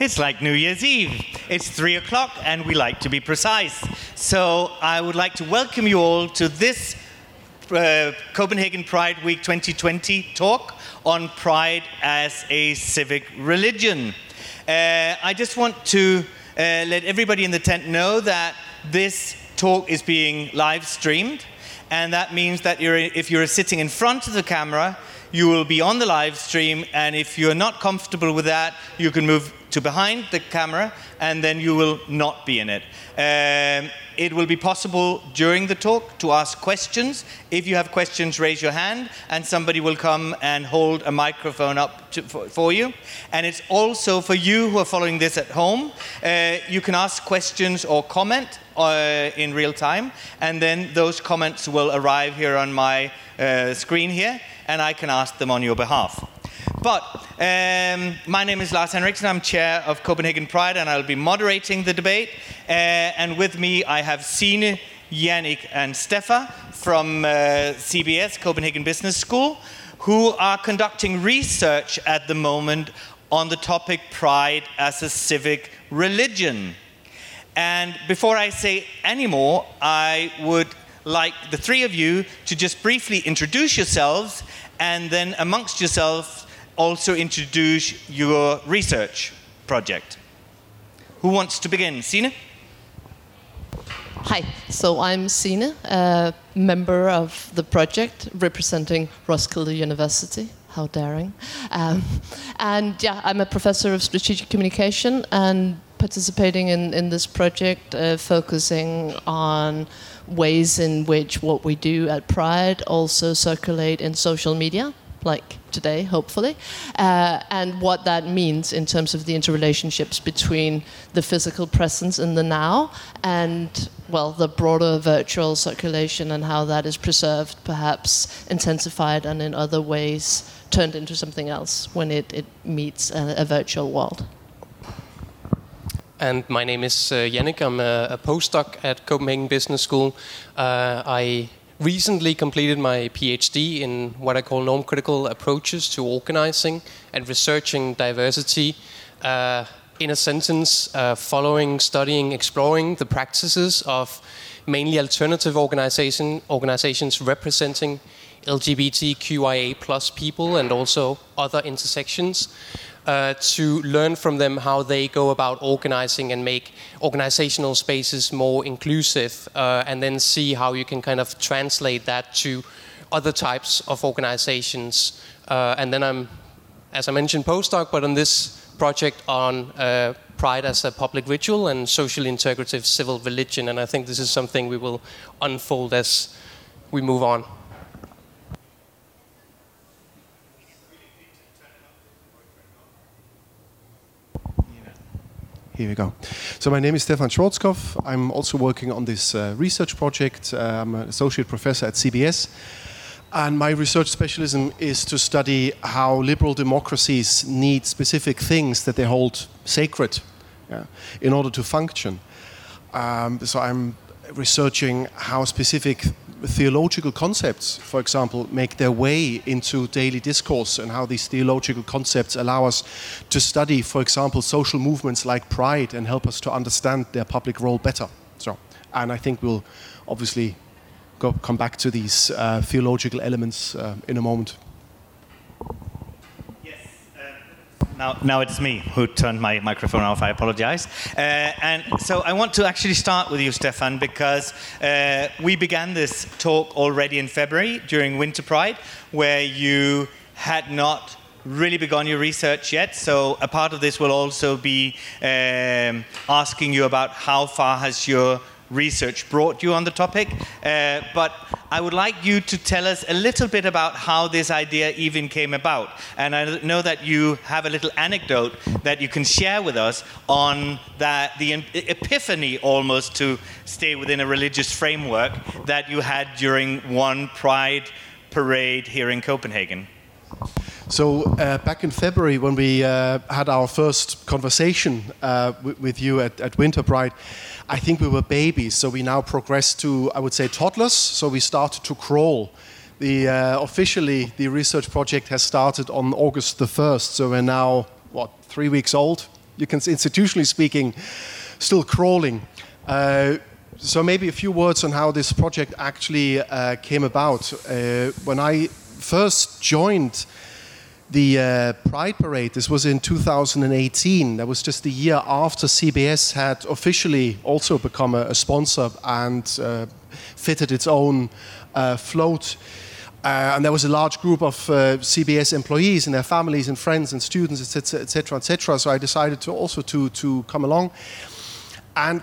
It's like New Year's Eve. It's three o'clock, and we like to be precise. So I would like to welcome you all to this uh, Copenhagen Pride Week 2020 talk on pride as a civic religion. Uh, I just want to uh, let everybody in the tent know that this talk is being live streamed, and that means that you're, if you're sitting in front of the camera, you will be on the live stream, and if you're not comfortable with that, you can move to behind the camera, and then you will not be in it. Um, it will be possible during the talk to ask questions. If you have questions, raise your hand, and somebody will come and hold a microphone up to, for, for, you. And it's also for you who are following this at home. Uh, you can ask questions or comment uh, in real time, and then those comments will arrive here on my uh, screen here and I can ask them on your behalf. But um, my name is Lars Henriksen. I'm chair of Copenhagen Pride, and I'll be moderating the debate. Uh, and with me, I have Sine, Yannick, and Stefan from uh, CBS, Copenhagen Business School, who are conducting research at the moment on the topic pride as a civic religion. And before I say any more, I would like the three of you to just briefly introduce yourselves and then amongst yourselves also introduce your research project. Who wants to begin? Sine? Hi, so I'm Sine, a member of the project representing Roskilde University. How daring. Um, and yeah, I'm a professor of strategic communication and participating in, in this project, uh, focusing on ways in which what we do at Pride also circulate in social media, like today, hopefully, uh, and what that means in terms of the interrelationships between the physical presence in the now and, well, the broader virtual circulation and how that is preserved, perhaps intensified, and in other ways turned into something else when it, it meets a, a virtual world. And my name is uh, Yannick. I'm a, a, postdoc at Copenhagen Business School. Uh, I recently completed my PhD in what I call norm critical approaches to organizing and researching diversity. Uh, in a sentence, uh, following, studying, exploring the practices of mainly alternative organization, organizations representing LGBTQIA plus people and also other intersections uh, to learn from them how they go about organizing and make organizational spaces more inclusive, uh, and then see how you can kind of translate that to other types of organizations. Uh, and then I'm, as I mentioned, postdoc, but on this project on uh, pride as a public ritual and social integrative civil religion, and I think this is something we will unfold as we move on. Here we go. So my name is Stefan Schwarzkopf. I'm also working on this uh, research project. Uh, I'm an associate professor at CBS. And my research specialism is to study how liberal democracies need specific things that they hold sacred yeah, in order to function. Um, so I'm researching how specific theological concepts, for example, make their way into daily discourse and how these theological concepts allow us to study, for example, social movements like pride and help us to understand their public role better. So, and I think we'll obviously go, come back to these uh, theological elements uh, in a moment. Now, now it's me who turned my microphone off. I apologize. Uh, and so I want to actually start with you, Stefan, because uh, we began this talk already in February during Winter Pride, where you had not really begun your research yet. So a part of this will also be um, asking you about how far has your research brought you on the topic. Uh, but I would like you to tell us a little bit about how this idea even came about. And I know that you have a little anecdote that you can share with us on that the epiphany almost to stay within a religious framework that you had during one Pride parade here in Copenhagen. So uh, back in February, when we uh, had our first conversation uh, with you at, at I think we were babies, so we now progressed to, I would say, toddlers. So we started to crawl. The, uh, officially, the research project has started on August the 1st, so we're now, what, three weeks old? you can institutionally speaking, still crawling. Uh, so maybe a few words on how this project actually uh, came about. When I first joined the uh, Pride Parade, this was in 2018. That was just a year after CBS had officially also become a, a sponsor and uh, fitted its own uh, float. Uh, and there was a large group of uh, CBS employees and their families and friends and students, etc., etc., etc. So I decided to also to to come along. And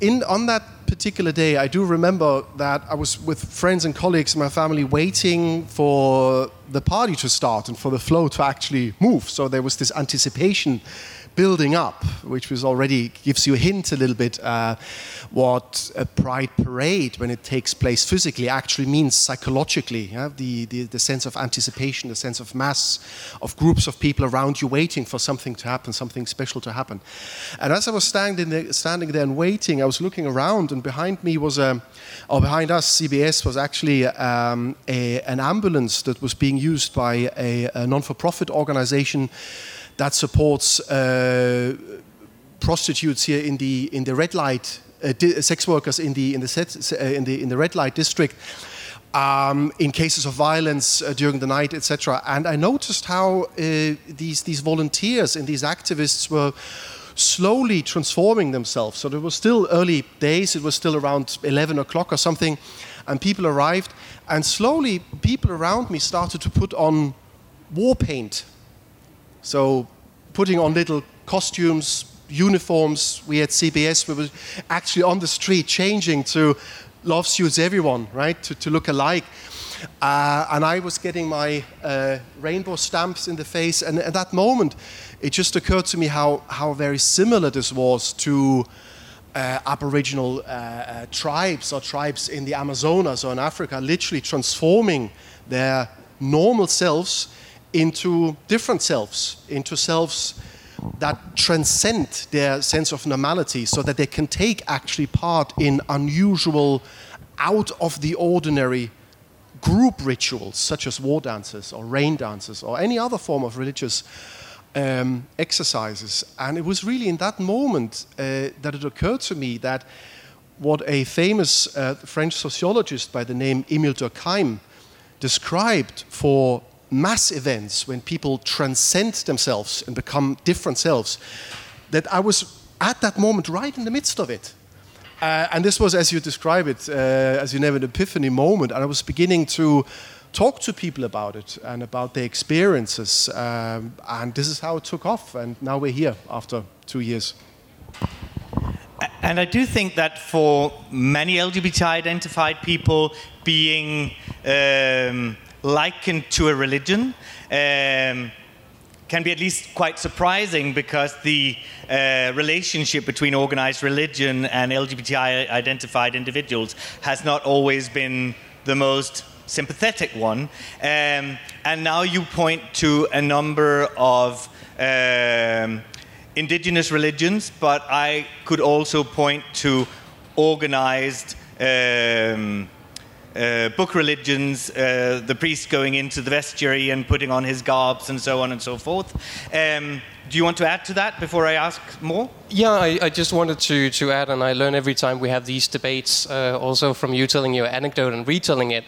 in on that particular day, I do remember that I was with friends and colleagues in my family waiting for the party to start and for the flow to actually move. So there was this anticipation building up, which was already gives you a hint a little bit uh, what a pride parade, when it takes place physically, actually means psychologically. Yeah? The, the, the sense of anticipation, the sense of mass, of groups of people around you waiting for something to happen, something special to happen. And as I was standing there, standing there and waiting, I was looking around, and behind me was a, or behind us, CBS was actually um, a, an ambulance that was being used by a, a non-for-profit organization that supports uh, prostitutes here in the in the red light, uh, sex workers in the in the set, uh, in the in the red light district. Um, in cases of violence uh, during the night, etc. And I noticed how uh, these these volunteers and these activists were slowly transforming themselves. So there was still early days; it was still around 11 o'clock or something, and people arrived, and slowly people around me started to put on war paint so putting on little costumes, uniforms. We at CBS, we were actually on the street changing to love suits everyone, right? To, to look alike. Uh, and I was getting my uh, rainbow stamps in the face. And at that moment, it just occurred to me how, how very similar this was to uh, Aboriginal uh, uh, tribes or tribes in the Amazonas or in Africa, literally transforming their normal selves into different selves, into selves that transcend their sense of normality so that they can take actually part in unusual, out of the ordinary group rituals such as war dances or rain dances or any other form of religious um, exercises. And it was really in that moment uh, that it occurred to me that what a famous uh, French sociologist by the name Emile Durkheim described for mass events when people transcend themselves and become different selves, that I was at that moment right in the midst of it. Uh, and this was, as you describe it, uh, as you name it, an epiphany moment. And I was beginning to talk to people about it and about their experiences. Um, and this is how it took off. And now we're here after two years. And I do think that for many LGBT identified people, being um, likened to a religion um, can be at least quite surprising because the uh, relationship between organized religion and LGBTI identified individuals has not always been the most sympathetic one. Um, and now you point to a number of um, indigenous religions, but I could also point to organized. Um, uh, book religions, uh, the priest going into the vestry and putting on his garbs and so on and so forth. Um, do you want to add to that before I ask more? Yeah, I, I, just wanted to, to add, and I learn every time we have these debates, uh, also from you telling your anecdote and retelling it,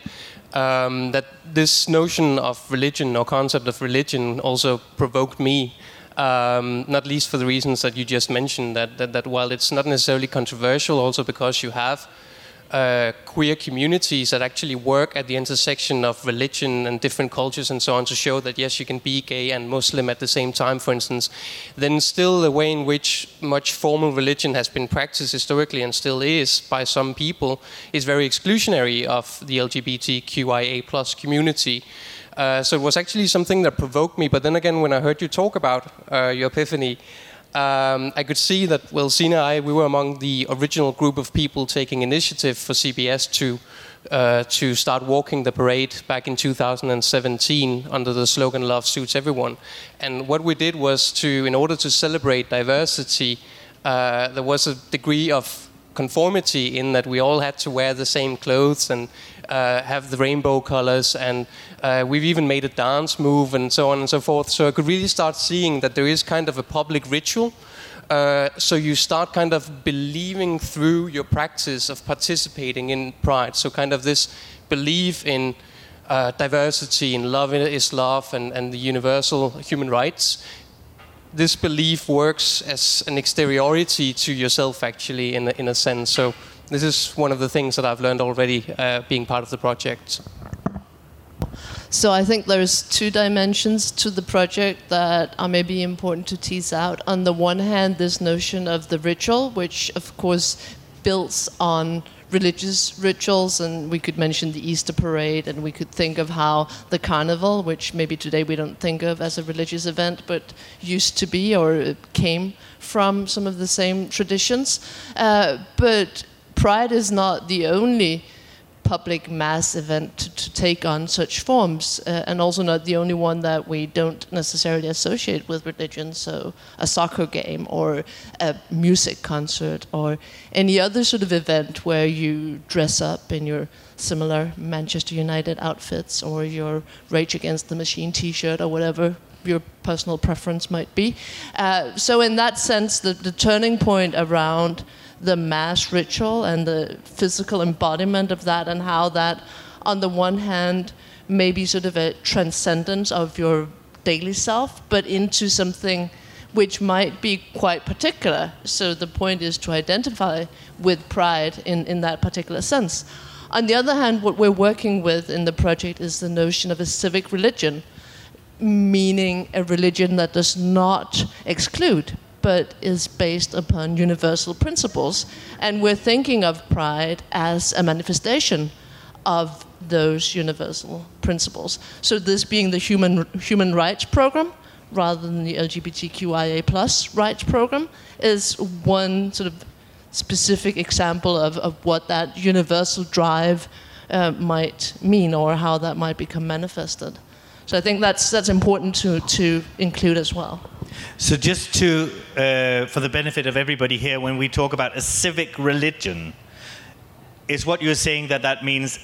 um, that this notion of religion or concept of religion also provoked me. Um, not least for the reasons that you just mentioned, that, that, that while it's not necessarily controversial, also because you have uh, queer communities that actually work at the intersection of religion and different cultures and so on to show that yes, you can be gay and Muslim at the same time, for instance, then still the way in which much formal religion has been practiced historically and still is by some people is very exclusionary of the LGBTQIA plus community. Uh, so it was actually something that provoked me. But then again, when I heard you talk about uh, your epiphany, um, I could see that, well, Sine and I, we were among the original group of people taking initiative for CBS to, uh, to start walking the parade back in 2017 under the slogan Love Suits Everyone. And what we did was to, in order to celebrate diversity, uh, there was a degree of conformity in that we all had to wear the same clothes and uh, have the rainbow colors, and uh, we've even made a dance move and so on and so forth. So I could really start seeing that there is kind of a public ritual. Uh, so you start kind of believing through your practice of participating in pride. So kind of this belief in uh, diversity, in love is love, and, and the universal human rights this belief works as an exteriority to yourself, actually, in a, in a sense. So this is one of the things that I've learned already uh, being part of the project. So I think there's two dimensions to the project that are maybe important to tease out. On the one hand, this notion of the ritual, which of course builds on religious rituals, and we could mention the Easter parade, and we could think of how the carnival, which maybe today we don't think of as a religious event, but used to be or came from some of the same traditions. Uh, but Pride is not the only public mass event to, to take on such forms, uh, and also not the only one that we don't necessarily associate with religion. So, a soccer game, or a music concert, or any other sort of event where you dress up in your similar Manchester United outfits, or your Rage Against the Machine t shirt, or whatever your personal preference might be. Uh, so, in that sense, the, the turning point around the mass ritual and the physical embodiment of that, and how that, on the one hand, may be sort of a transcendence of your daily self, but into something which might be quite particular. So the point is to identify with pride in, in that particular sense. On the other hand, what we're working with in the project is the notion of a civic religion, meaning a religion that does not exclude, but is based upon universal principles. And we're thinking of pride as a manifestation of those universal principles. So this being the human human rights program rather than the LGBTQIA plus rights program is one sort of specific example of, of what that universal drive uh, might mean or how that might become manifested. So I think that's that's important to, to include as well. So, just to, uh, for the benefit of everybody here, when we talk about a civic religion, is what you're saying that that means,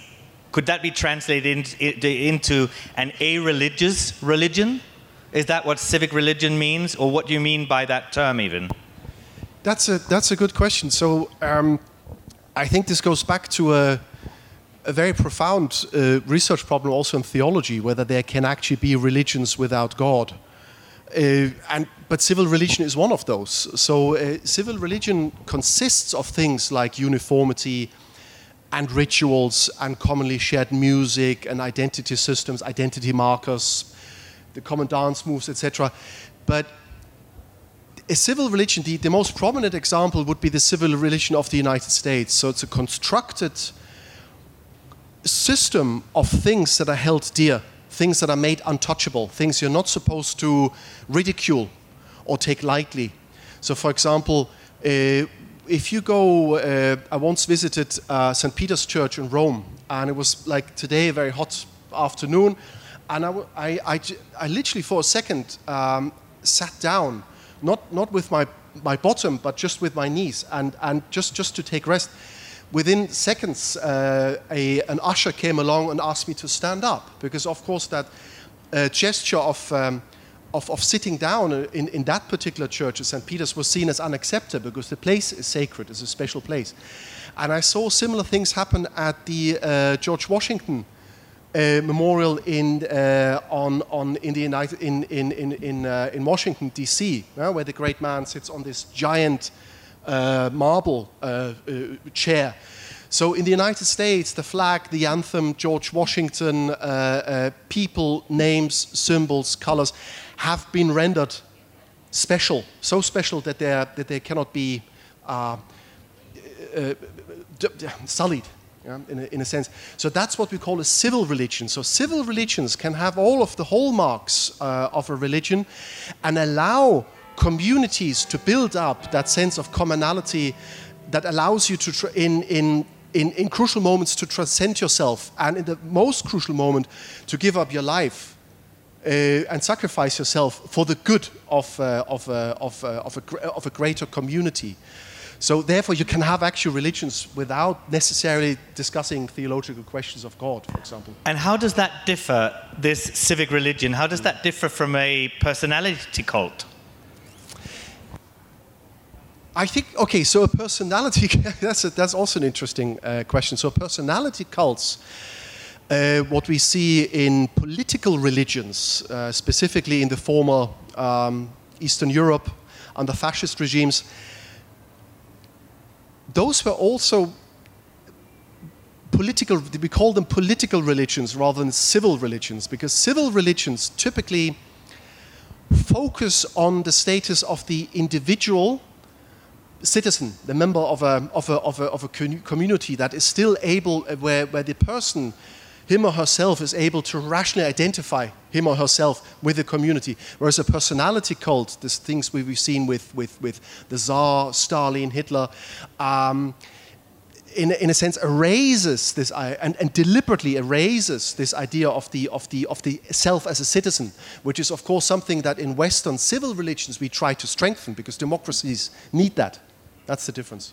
could that be translated into an a religious religion? Is that what civic religion means, or what do you mean by that term, even? That's a that's a good question. So, um, I think this goes back to a a very profound uh, research problem also in theology, whether there can actually be religions without God. Uh, and, but civil religion is one of those. So uh, civil religion consists of things like uniformity and rituals and commonly shared music and identity systems, identity markers, the common dance moves, etc. But a civil religion, the, the most prominent example would be the civil religion of the United States. So it's a constructed system of things that are held dear things that are made untouchable, things you're not supposed to ridicule or take lightly. So, for example, uh, if you go, uh, I once visited uh, St. Peter's Church in Rome, and it was like today, a very hot afternoon, and I, I, I, I literally for a second um, sat down, not, not with my, my bottom, but just with my knees, and, and just, just to take rest within seconds, uh, a, an usher came along and asked me to stand up because, of course, that uh, gesture of, um, of, of, sitting down in, in that particular church at St. Peter's was seen as unacceptable because the place is sacred, it's a special place. And I saw similar things happen at the uh, George Washington uh, memorial in, uh, on, on, in, the United, in, in, in, in, uh, in Washington, D.C., where the great man sits on this giant marble uh, uh, chair. So in the United States, the flag, the anthem, George Washington, people, names, symbols, colors have been rendered special, so special that, they that they cannot be uh, uh, sullied. Yeah, in, a, in, a, sense. So that's what we call a civil religion. So civil religions can have all of the hallmarks uh, of a religion and allow communities to build up that sense of commonality that allows you to, in, in, in, in crucial moments, to transcend yourself, and in the most crucial moment, to give up your life uh, and sacrifice yourself for the good of, uh, of, uh, of, uh, of, a, of a greater community. So therefore, you can have actual religions without necessarily discussing theological questions of God, for example. And how does that differ, this civic religion, how does that differ from a personality cult? I think okay. So a personality that's a, that's also an interesting uh, question. So personality cults, uh, what we see in political religions, uh, specifically in the former um, Eastern Europe under fascist regimes, those were also political. We call them political religions rather than civil religions because civil religions typically focus on the status of the individual citizen, the member of a, of a, of a, of a community that is still able, uh, where, where the person, him or herself, is able to rationally identify him or herself with the community. Whereas a personality cult, the things we've seen with, with, with the Tsar, Stalin, Hitler, um, in, in a sense erases this and, and deliberately erases this idea of the, of, the, of the self as a citizen, which is of course something that in Western civil religions we try to strengthen because democracies need that. That's the difference.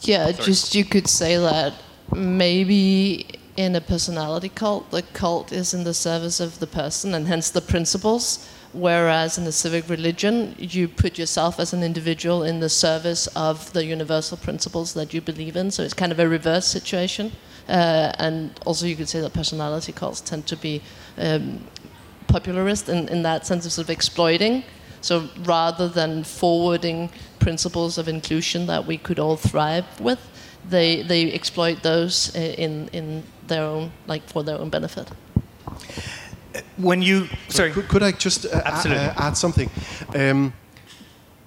Yeah, just you could say that maybe in a personality cult, the cult is in the service of the person and hence the principles. Whereas in the civic religion, you put yourself as an individual in the service of the universal principles that you believe in. So it's kind of a reverse situation. Uh, and also, you could say that personality cults tend to be um, popularist in, in that sense of sort of exploiting so rather than forwarding principles of inclusion that we could all thrive with, they, they exploit those in, in their own, like for their own benefit. When you, sorry. Could, could I just uh, Absolutely. Uh, add something? Um,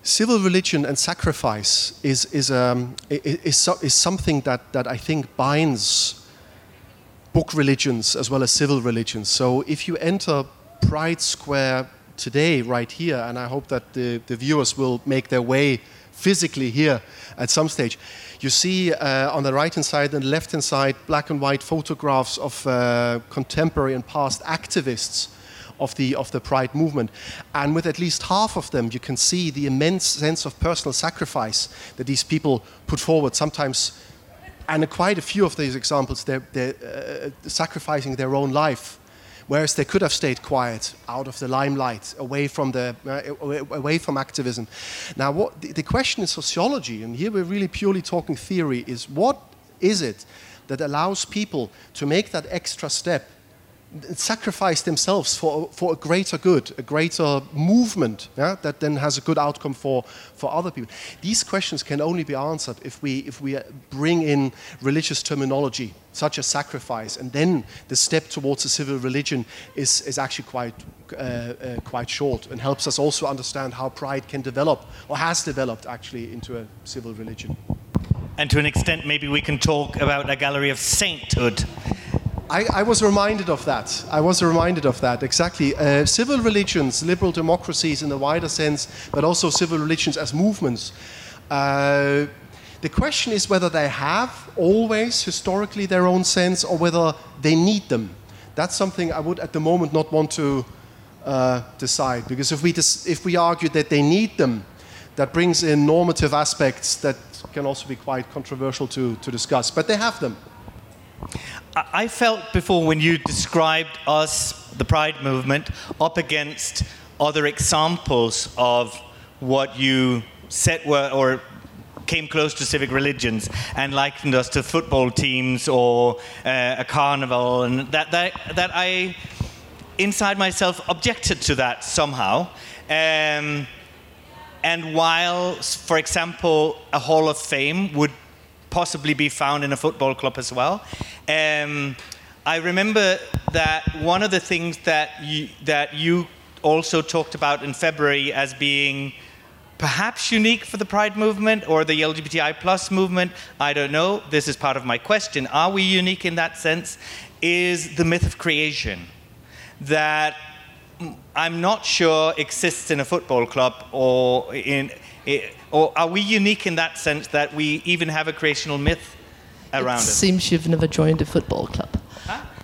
civil religion and sacrifice is, is, um, is, is something that, that I think binds book religions as well as civil religions. So if you enter Pride Square today, right here, and I hope that the, the viewers will make their way physically here at some stage. You see uh, on the right hand side and left hand side black and white photographs of uh, contemporary and past activists of the, of the Pride movement. And with at least half of them, you can see the immense sense of personal sacrifice that these people put forward, sometimes, and quite a few of these examples, they're, they're uh, sacrificing their own life whereas they could have stayed quiet, out of the limelight, away from, the, uh, away from activism. Now, what, the, the question in sociology, and here we're really purely talking theory, is what is it that allows people to make that extra step sacrifice themselves for, for a greater good, a greater movement yeah, that then has a good outcome for, for other people. These questions can only be answered if we, if we bring in religious terminology, such as sacrifice, and then the step towards a civil religion is, is actually quite, uh, uh, quite short and helps us also understand how pride can develop, or has developed actually, into a civil religion. And to an extent, maybe we can talk about a gallery of sainthood I, I, was reminded of that. I was reminded of that, exactly. Uh, civil religions, liberal democracies in the wider sense, but also civil religions as movements. Uh, the question is whether they have always historically their own sense or whether they need them. That's something I would at the moment not want to uh, decide because if we, if we argue that they need them, that brings in normative aspects that can also be quite controversial to, to discuss. But they have them. I felt before when you described us, the Pride movement, up against other examples of what you said were or came close to civic religions and likened us to football teams or uh, a carnival, and that, that, that I, inside myself, objected to that somehow. Um, and while, for example, a Hall of Fame would possibly be found in a football club as well. Um, I remember that one of the things that you, that you also talked about in February as being perhaps unique for the Pride movement or the LGBTI plus movement, I don't know. This is part of my question. Are we unique in that sense? Is the myth of creation that I'm not sure exists in a football club or in or are we unique in that sense that we even have a creational myth around it? It seems you've never joined a football club.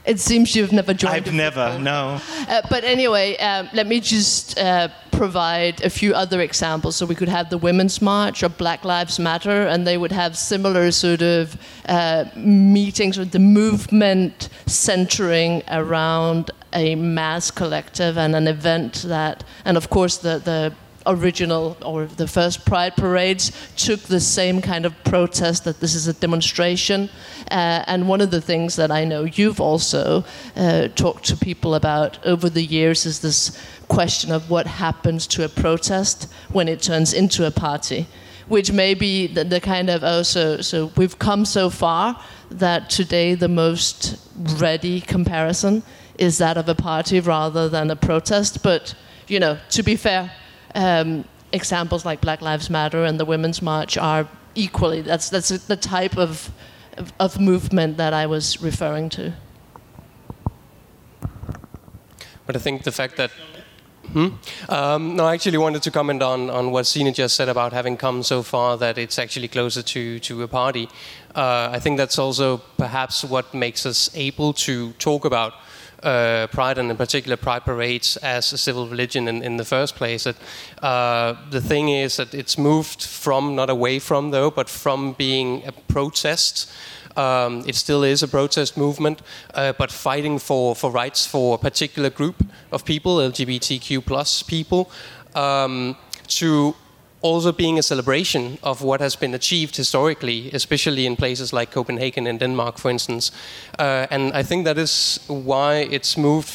It seems you've never joined. I've never, no. Uh, but anyway, um, let me just uh, provide a few other examples. So we could have the Women's March or Black Lives Matter, and they would have similar sort of uh, meetings with the movement centering around a mass collective and an event that, and of course the the original or the first pride parades took the same kind of protest that this is a demonstration. Uh, and one of the things that i know you've also uh, talked to people about over the years is this question of what happens to a protest when it turns into a party which may be the, the kind of oh so, so we've come so far that today the most ready comparison is that of a party rather than a protest. But you know to be fair um, examples like Black Lives Matter and the Women's March are equally. That's that's the type of of, movement that I was referring to. But I think the fact that Hmm? Um, no, I actually wanted to comment on, on what Sine just said about having come so far that it's actually closer to, to a party. Uh, I think that's also perhaps what makes us able to talk about uh, Pride and in particular Pride parades as a civil religion in, in the first place. That, uh, the thing is that it's moved from, not away from though, but from being a protest. Um, it still is a protest movement, uh, but fighting for, for rights for a particular group of people, LGBTQ plus people, um, to also being a celebration of what has been achieved historically, especially in places like Copenhagen and Denmark, for instance. Uh, and I think that is why it's moved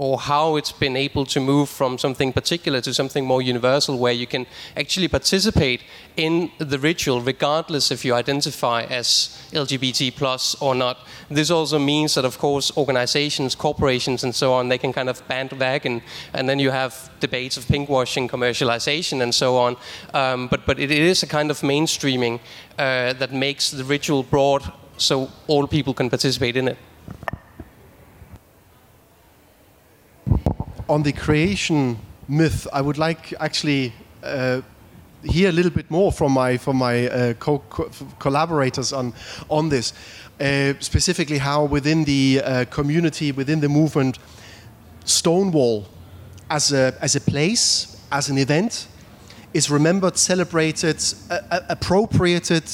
or how it's been able to move from something particular to something more universal where you can actually participate in the ritual regardless if you identify as lgbt plus or not. This also means that of course organizations corporations and so on they can kind of bandwagon and then you have debates of pinkwashing commercialization and so on. Um, but but it is a kind of mainstreaming uh, that makes the ritual broad so all people can participate in it on the creation myth, I would like actually uh, hear a little bit more from my from my uh, co- co- collaborators on on this, uh, specifically how within the uh, community, within the movement, Stonewall as a as a place, as an event, is remembered, celebrated, appropriated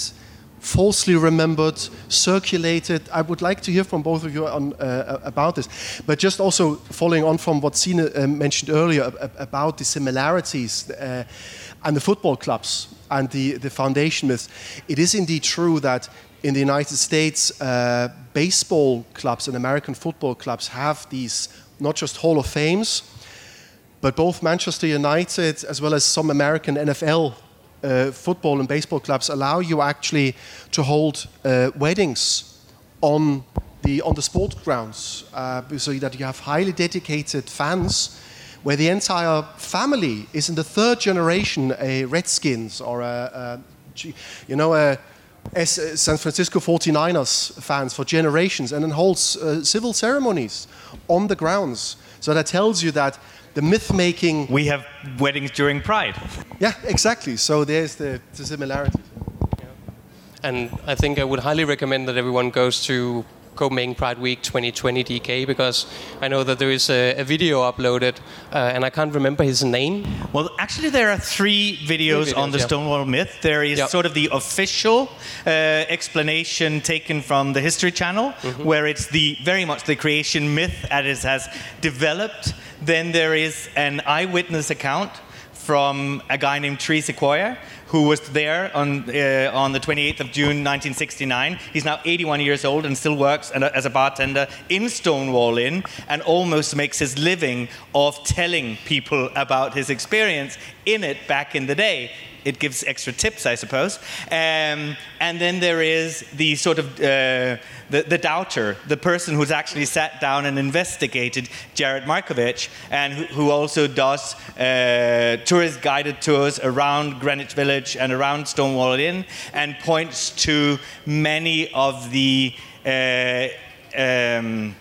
falsely remembered, circulated. I would like to hear from both of you on, uh, about this. But just also following on from what Sine uh, mentioned earlier about the similarities uh, and the football clubs and the, the foundation myths, it is indeed true that in the United States, uh, baseball clubs and American football clubs have these not just Hall of Fames, but both Manchester United as well as some American NFL uh, football and baseball clubs allow you actually to hold uh, weddings on the on the sport grounds, uh, so that you have highly dedicated fans, where the entire family is in the third generation a Redskins or a, a you know a San Francisco 49ers fans for generations, and then holds uh, civil ceremonies on the grounds. So that tells you that the myth making. We have weddings during Pride. Yeah, exactly. So there's the, the similarity. And I think I would highly recommend that everyone goes to Copenhagen Pride Week 2020 DK because I know that there is a, a video uploaded uh, and I can't remember his name. Well, actually, there are three videos, videos on the yeah. Stonewall myth. There is sort of the official uh, explanation taken from the History Channel, mm-hmm. where it's the very much the creation myth as it has developed then there is an eyewitness account from a guy named Tree Sequoia, who was there on, uh, on the 28th of June 1969. He's now 81 years old and still works as a bartender in Stonewall Inn and almost makes his living of telling people about his experience in it back in the day it gives extra tips, I suppose. Um, and then there is the sort of uh, the, the doubter, the person who's actually sat down and investigated Jared Markovich, and who, who also does uh, tourist guided tours around Greenwich Village and around Stonewall Inn, and points to many of the uh, um,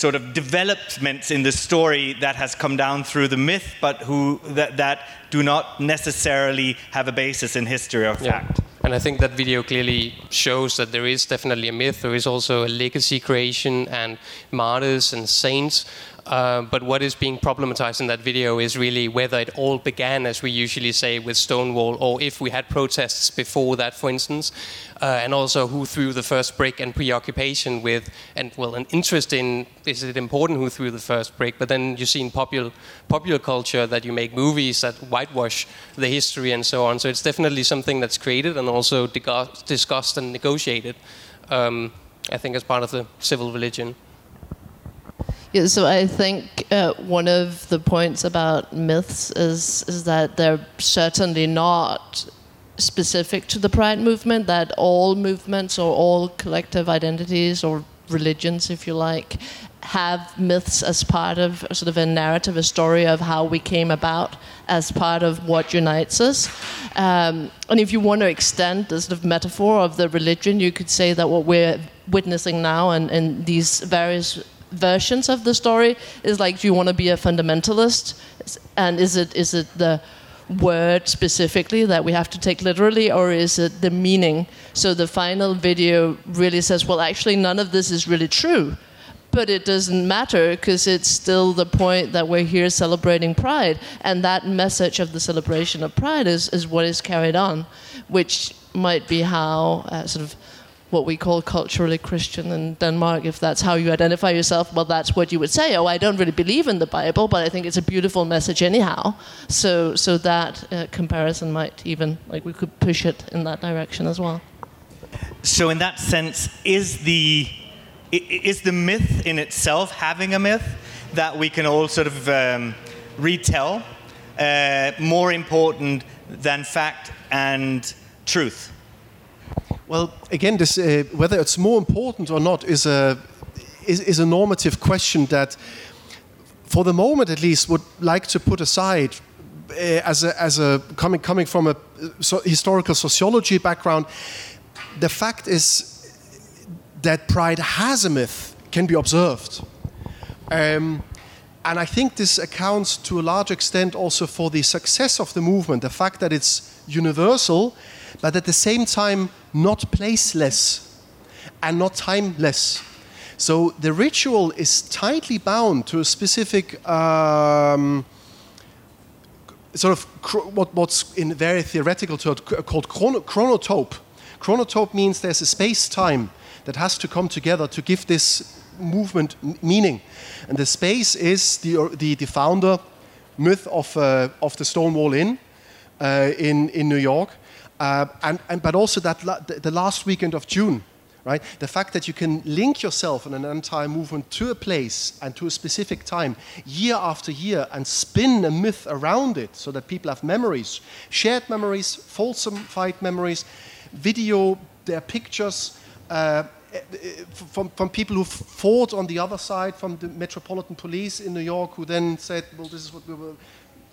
sort of developments in the story that has come down through the myth, but who that, that do not necessarily have a basis in history or fact. Yeah. And I think that video clearly shows that there is definitely a myth. There is also a legacy creation and martyrs and saints. Uh, but what is being problematized in that video is really whether it all began, as we usually say, with Stonewall, or if we had protests before that, for instance, uh, and also who threw the first brick and preoccupation with, and well, an interest in is it important who threw the first brick? But then you see in popular popular culture that you make movies that whitewash the history and so on. So it's definitely something that's created and also discussed and negotiated. Um, I think as part of the civil religion. Yeah, so I think uh, one of the points about myths is is that they're certainly not specific to the Pride movement. That all movements or all collective identities or religions, if you like, have myths as part of sort of a narrative, a story of how we came about as part of what unites us. Um, and if you want to extend the sort of metaphor of the religion, you could say that what we're witnessing now and, and these various versions of the story is like do you want to be a fundamentalist? And is it is it the word specifically that we have to take literally or is it the meaning? So the final video really says well actually none of this is really true but it doesn't matter because it's still the point that we're here celebrating pride. And that message of the celebration of pride is, is what is carried on which might be how uh, sort of what we call culturally Christian in Denmark, if that's how you identify yourself, well, that's what you would say. Oh, I don't really believe in the Bible, but I think it's a beautiful message anyhow. So, so that uh, comparison might even, like, we could push it in that direction as well. So, in that sense, is the is the myth in itself having a myth that we can all sort of um, retell uh, more important than fact and truth? Well, again, this, uh, whether it's more important or not is a, is, is a normative question that, for the moment at least, would like to put aside uh, as a, as a coming, coming from a so historical sociology background. The fact is that pride has a myth, can be observed. Um, and I think this accounts to a large extent also for the success of the movement, the fact that it's universal but at the same time not placeless and not timeless. So the ritual is tightly bound to a specific um, sort of what, what's in very theoretical terms called chrono chronotope. Chronotope means there's a space-time that has to come together to give this movement meaning. And the space is the, the, the founder myth of, uh, of the Stonewall Inn uh, in, in New York. Uh, and, and, but also that la the last weekend of June, right? The fact that you can link yourself in an entire movement to a place and to a specific time, year after year, and spin a myth around it so that people have memories, shared memories, falsified memories, video, their pictures. Uh, from, from people who fought on the other side, from the Metropolitan Police in New York, who then said, well, this is what we were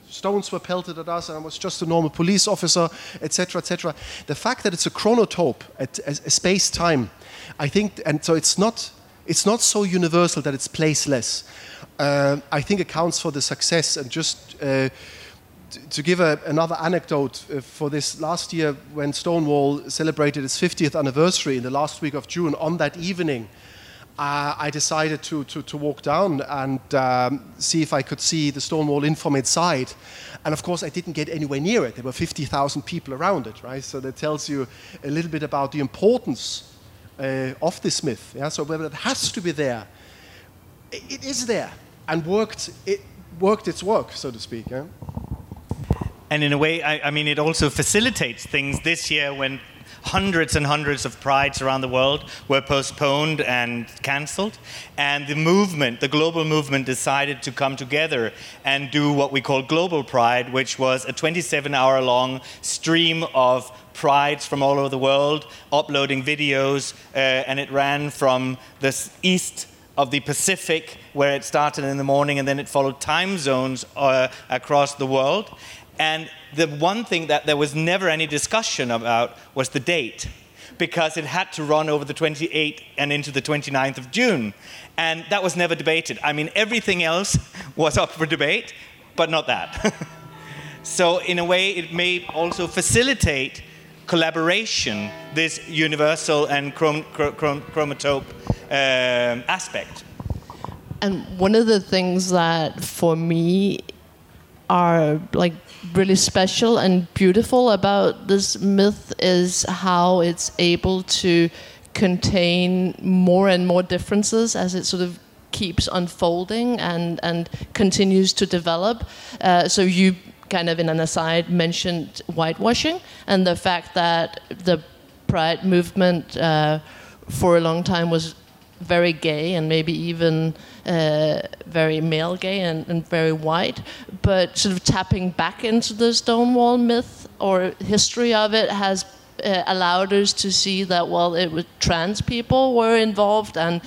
stones were pelted at us and I was just a normal police officer, etc., etc. The fact that it's a chronotope, a, a, space-time, I think, and so it's not, it's not so universal that it's placeless. Uh, I think accounts for the success and just uh, to give a, another anecdote uh, for this last year when Stonewall celebrated its 50th anniversary in the last week of June on that evening, uh, I decided to, to, to, walk down and um, see if I could see the Stonewall Inn from inside. And of course, I didn't get anywhere near it. There were 50,000 people around it, right? So that tells you a little bit about the importance uh, of this myth. Yeah? So whether it has to be there, it is there and worked, it worked its work, so to speak. Yeah? And in a way, I, I mean, it also facilitates things this year when hundreds and hundreds of prides around the world were postponed and cancelled. And the movement, the global movement, decided to come together and do what we call Global Pride, which was a 27 hour long stream of prides from all over the world, uploading videos, uh, and it ran from the east of the Pacific, where it started in the morning, and then it followed time zones uh, across the world. And the one thing that there was never any discussion about was the date, because it had to run over the 28th and into the 29th of June. And that was never debated. I mean, everything else was up for debate, but not that. so, in a way, it may also facilitate collaboration, this universal and chrom- chrom- chrom- chromatope um, aspect. and one of the things that for me are like really special and beautiful about this myth is how it's able to contain more and more differences as it sort of keeps unfolding and, and continues to develop. Uh, so you kind of in an aside mentioned whitewashing and the fact that the pride movement uh, for a long time was very gay and maybe even uh, very male gay and, and, very white, but sort of tapping back into the Stonewall myth or history of it has uh, allowed us to see that well, it was trans people were involved and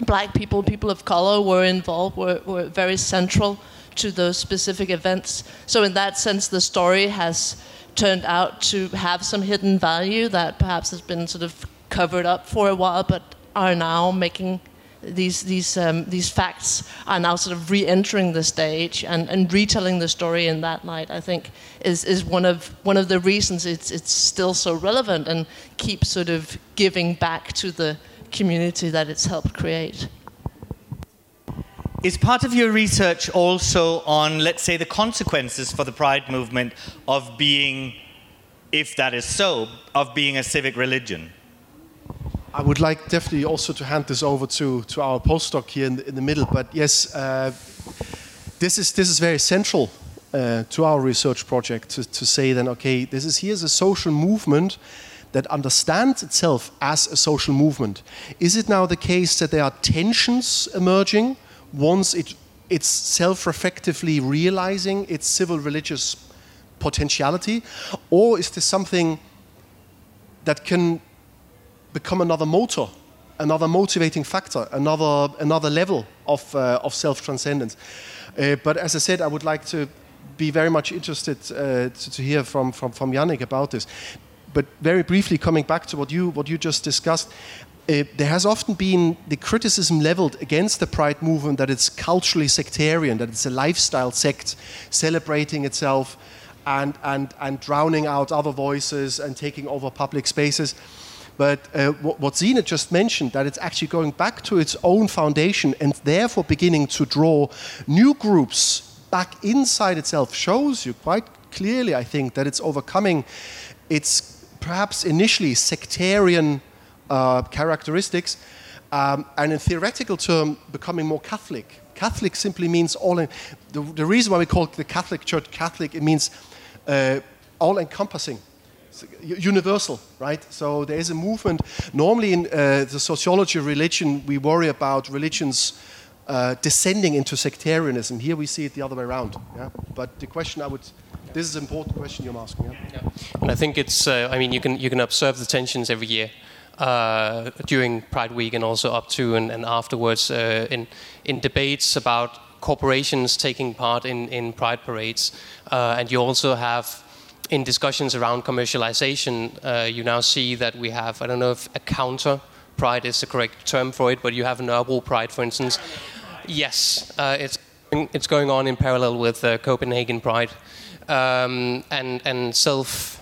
black people, people of color were involved, were, were very central to those specific events. So in that sense, the story has turned out to have some hidden value that perhaps has been sort of covered up for a while, but are now making these these um, these facts are now sort of re-entering the stage and, and retelling the story in that light. I think is is one of one of the reasons it's it's still so relevant and keeps sort of giving back to the community that it's helped create. Is part of your research also on, let's say, the consequences for the Pride movement of being, if that is so, of being a civic religion? I would like definitely also to hand this over to, to our postdoc here in the, in the middle. But yes, uh, this is this is very central uh, to our research project to, to say then okay, this is here's a social movement that understands itself as a social movement. Is it now the case that there are tensions emerging once it it's self-reflectively realizing its civil religious potentiality, or is this something that can become another motor, another motivating factor, another, another level of, uh, of self transcendence. Uh, but as I said, I would like to be very much interested uh, to, to, hear from, from, from Yannick about this. But very briefly, coming back to what you, what you just discussed, uh, there has often been the criticism leveled against the Pride movement that it's culturally sectarian, that it's a lifestyle sect celebrating itself and, and, and drowning out other voices and taking over public spaces. But uh, what, Sine just mentioned, that it's actually going back to its own foundation and therefore beginning to draw new groups back inside itself, shows you quite clearly, I think, that it's overcoming its perhaps initially sectarian uh, characteristics um, and in theoretical term becoming more Catholic. Catholic simply means all. In, the, the reason why we call the Catholic Church Catholic, it means uh, all encompassing universal, right? So there is a movement. Normally, in uh, the sociology of religion, we worry about religions uh, descending into sectarianism. Here we see it the other way around. Yeah? But the question I would this is an important question you're asking. Yeah? yeah. And I think it's, uh, I mean, you can, you can observe the tensions every year uh, during Pride Week and also up to and, and afterwards uh, in, in debates about corporations taking part in, in Pride parades. Uh, and you also have in discussions around commercialization, uh, you now see that we have, I don't know if a counter pride is the correct term for it, but you have an Nørrebro pride, for instance. Yes, uh, it's, it's going on in parallel with uh, Copenhagen pride. Um, and, and self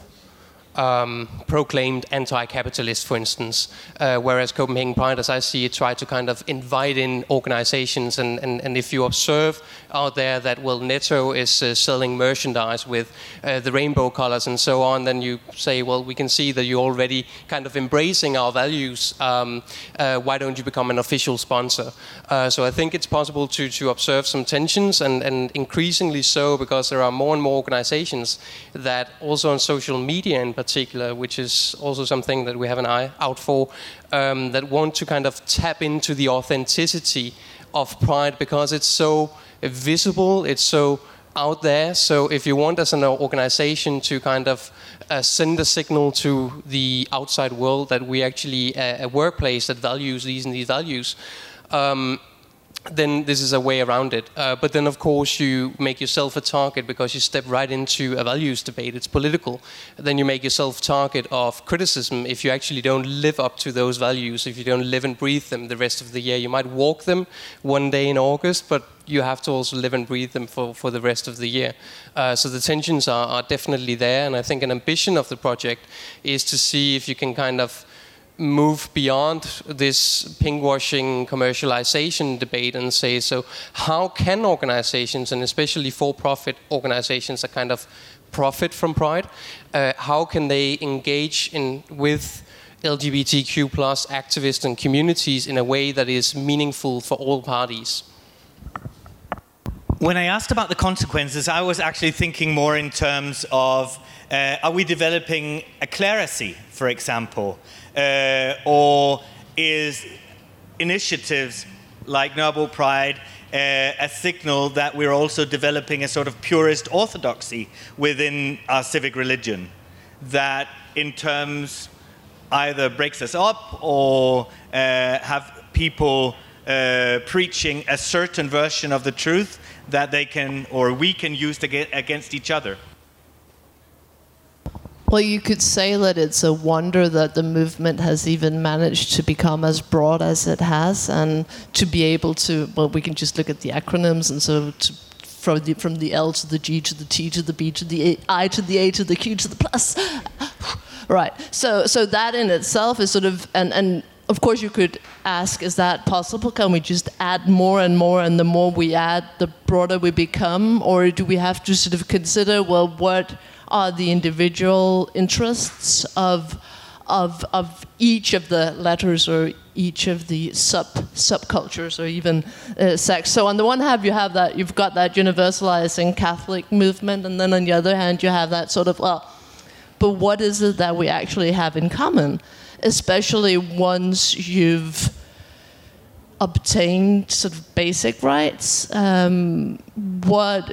um, proclaimed anti-capitalist, for instance, uh, whereas Copenhagen Pride, as I see it, try to kind of invite in organizations, and, and, and if you observe out there that, well, Netto is uh, selling merchandise with uh, the rainbow colors and so on, then you say, well, we can see that you're already kind of embracing our values. Um, uh, why don't you become an official sponsor? Uh, so I think it's possible to, to observe some tensions, and, and increasingly so because there are more and more organizations that also on social media in particular, which is also something that we have an eye out for, um, that want to kind of tap into the authenticity of Pride because it's so visible, it's so out there. So if you want as an organization to kind of uh, send a signal to the outside world that we actually uh, a workplace that values these and these values, um, then this is a way around it. Uh, but then, of course, you make yourself a target because you step right into a values debate. It's political. Then you make yourself target of criticism if you actually don't live up to those values, if you don't live and breathe them the rest of the year. You might walk them one day in August, but you have to also live and breathe them for, for the rest of the year. Uh, so the tensions are, are definitely there, and I think an ambition of the project is to see if you can kind of move beyond this pinkwashing commercialization debate and say so how can organizations and especially for-profit organizations that kind of profit from pride uh, how can they engage in with lgbtq plus activists and communities in a way that is meaningful for all parties? When i asked about the consequences i was actually thinking more in terms of uh, are we developing a clerisy for example uh, or is initiatives like Nørrebro Pride uh, a signal that we're also developing a sort of purist orthodoxy within our civic religion that in terms either breaks us up or uh, have people uh, preaching a certain version of the truth that they can or we can use to get against each other well, you could say that it's a wonder that the movement has even managed to become as broad as it has, and to be able to. Well, we can just look at the acronyms, and so to, from the from the L to the G to the T to the B to the I to the A to the Q to the plus. right. So so that in itself is sort of and and of course you could ask is that possible can we just add more and more and the more we add the broader we become or do we have to sort of consider well what are the individual interests of, of, of each of the letters or each of the sub subcultures or even uh. So on the one hand, you have that you've got that universalizing Catholic movement, and then on the other hand, you have that sort of well, but what is it that we actually have in common, especially once you've obtained sort of basic rights? Um, what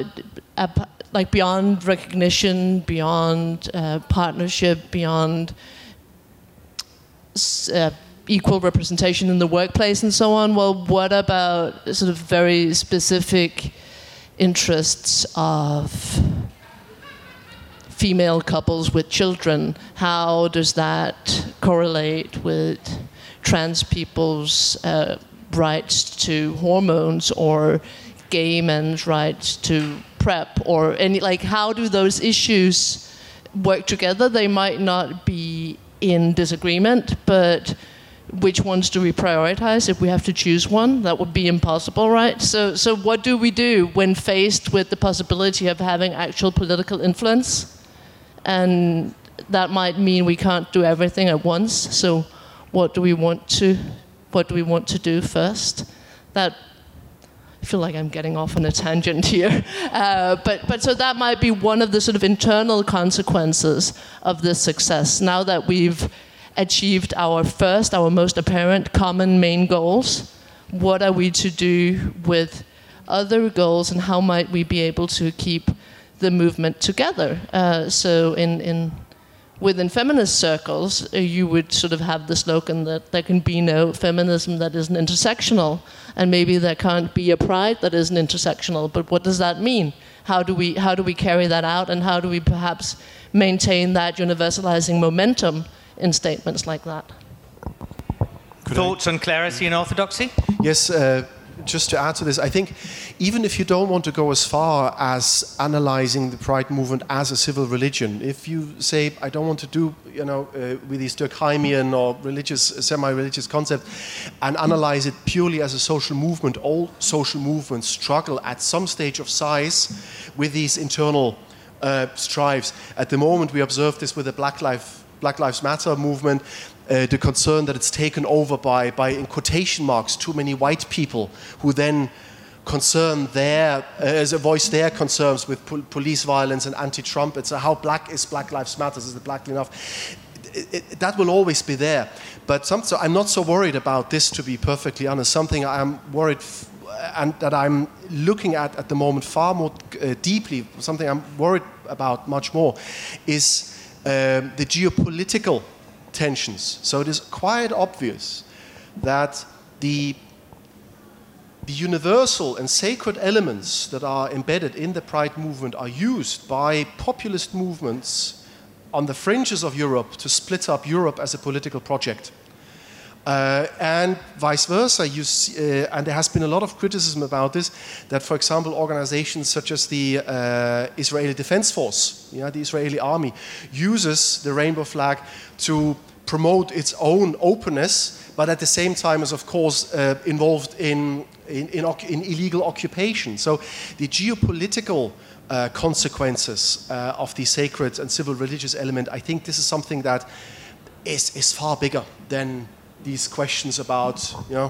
like beyond recognition, beyond uh, partnership, beyond uh, equal representation in the workplace and so on. Well, what about sort of very specific interests of female couples with children? How does that correlate with trans people's uh, rights to hormones or gay men's rights to PrEP or any like how do those issues work together? They might not be in disagreement, but which ones do we prioritize? If we have to choose one that would be impossible right? So so what do we do when faced with the possibility of having actual political influence? And that might mean we can't do everything at once. So what do we want to what do we want to do first? That feel like I'm getting off on a tangent here. Uh, but, but so that might be one of the sort of internal consequences of this success. Now that we've achieved our first, our most apparent common main goals, what are we to do with other goals and how might we be able to keep the movement together? Uh, so in, in within feminist circles, uh, you would sort of have the slogan that there can be no feminism that isn't intersectional, and maybe there can't be a pride that isn't intersectional. But what does that mean? How do we how do we carry that out, and how do we perhaps maintain that universalizing momentum in statements like that? Could Thoughts I? on clerisy and orthodoxy? Yes. Uh, just to add to this, I think even if you don't want to go as far as analyzing the Pride movement as a civil religion, if you say, I don't want to do, you know, uh, with these Durkheimian or religious, semi-religious concept, and analyze it purely as a social movement, all social movements struggle at some stage of size with these internal uh, strives. At the moment, we observe this with the Black Lives Black Lives Matter movement uh, the concern that it's taken over by, by, in quotation marks, too many white people who then concern there, uh, as a voice their concerns with pol police violence and anti-Trump. It's uh, how black is Black Lives Matter? Is it black enough? It, it, that will always be there. But some, so I'm not so worried about this, to be perfectly honest. Something I'm worried and that I'm looking at at the moment far more uh, deeply, something I'm worried about much more, is um, the geopolitical tensions. So it is quite obvious that the, the universal and sacred elements that are embedded in the Pride movement are used by populist movements on the fringes of Europe to split up Europe as a political project. Uh, and vice versa, see, uh, and there has been a lot of criticism about this. That, for example, organizations such as the uh, Israeli Defense Force, know, the Israeli army, uses the rainbow flag to promote its own openness, but at the same time is, of course, uh, involved in, in, in, in, illegal occupation. So the geopolitical uh, consequences uh, of the sacred and civil religious element, I think this is something that is, is far bigger than these questions about you know